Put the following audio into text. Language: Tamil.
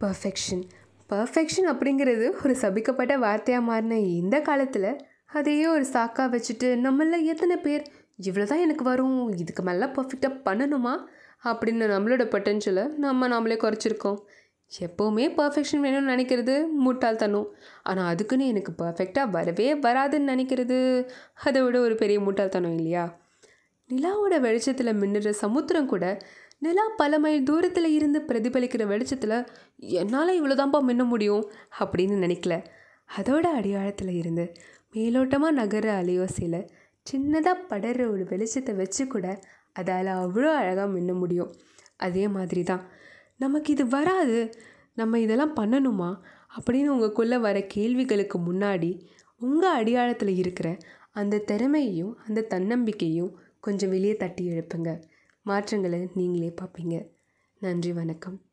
பர்ஃபெக்ஷன் பர்ஃபெக்ஷன் அப்படிங்கிறது ஒரு சபிக்கப்பட்ட வார்த்தையாக மாறின இந்த காலத்தில் அதையே ஒரு சாக்காக வச்சுட்டு நம்மள எத்தனை பேர் இவ்வளோ தான் எனக்கு வரும் இதுக்கு மேலே பர்ஃபெக்டாக பண்ணணுமா? அப்படின்னு நம்மளோட பொட்டென்ஷியலை நம்ம நாமளே குறைச்சிருக்கோம். எப்போவுமே பர்ஃபெக்ஷன் வேணும்னு நினைக்கிறது முட்டாள்தனம். ஆனால் அதுக்குன்னு எனக்கு பர்ஃபெக்டாக வரவே வராதுன்னு நினைக்கிறது அதை விட ஒரு பெரிய முட்டாள்தனம் இல்லையா? நிலாவோட வெளிச்சத்தில் மின்னுற சமுத்திரம் கூட நிலா பல மைல் தூரத்தில் இருந்து பிரதிபலிக்கிற வெளிச்சத்தில் என்னால் இவ்வளோதான்ப்பா மின்ன முடியும் அப்படின்னு நினைக்கல. அதோட அடியாழத்தில் இருந்து மேலோட்டமாக நகர அலையோசையில் சின்னதாக படற ஒரு வெளிச்சத்தை வச்சு கூட அதால் அவ்வளோ அழகாக மின்ன முடியும். அதே மாதிரி தான் நமக்கு இது வராது. நம்ம இதெல்லாம் பண்ணணுமா? அப்படின்னு உங்களுக்குள்ளே வர கேள்விகளுக்கு முன்னாடி உங்கள் அடியாழத்தில் இருக்கிற அந்த திறமையையும் அந்த தன்னம்பிக்கையும் கொஞ்சம் வெளியே தட்டி எழுப்புங்க. மாற்றங்களை நீங்களே பார்ப்பீங்க. நன்றி வணக்கம்.